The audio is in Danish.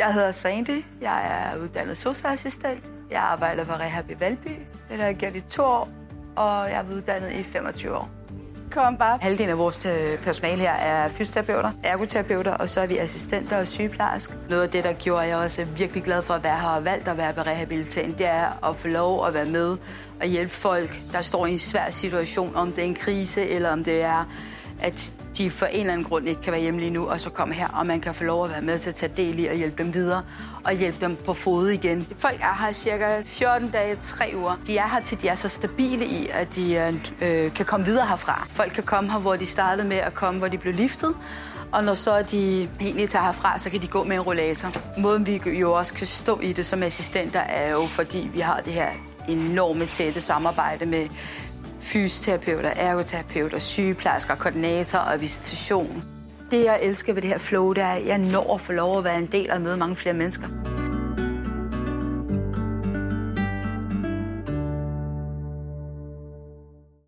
Jeg hedder Sandy. Jeg er uddannet socialassistent. Jeg arbejder for Rehab i Valby. Det har jeg gjort i to år, og jeg er uddannet i 25 år. Kom bare. Halvdelen af vores øh, personale her er fysioterapeuter, ergoterapeuter, og så er vi assistenter og sygeplejersker. Noget af det, der gjorde jeg også virkelig glad for at være her og valgt at være på rehabilitering, det er at få lov at være med og hjælpe folk, der står i en svær situation, om det er en krise eller om det er at de for en eller anden grund ikke kan være hjemme lige nu, og så komme her, og man kan få lov at være med til at tage del i og hjælpe dem videre, og hjælpe dem på fod igen. Folk er her cirka 14 dage, 3 uger. De er her til de er så stabile i, at de øh, øh, kan komme videre herfra. Folk kan komme her, hvor de startede med at komme, hvor de blev liftet, og når så de egentlig tager herfra, så kan de gå med en rollator. Måden vi jo også kan stå i det som assistenter, er jo fordi vi har det her enorme tætte samarbejde med fysioterapeuter, ergoterapeuter, sygeplejersker, koordinatorer og visitation. Det, jeg elsker ved det her flow, det er, at jeg når at få lov at være en del af møde mange flere mennesker.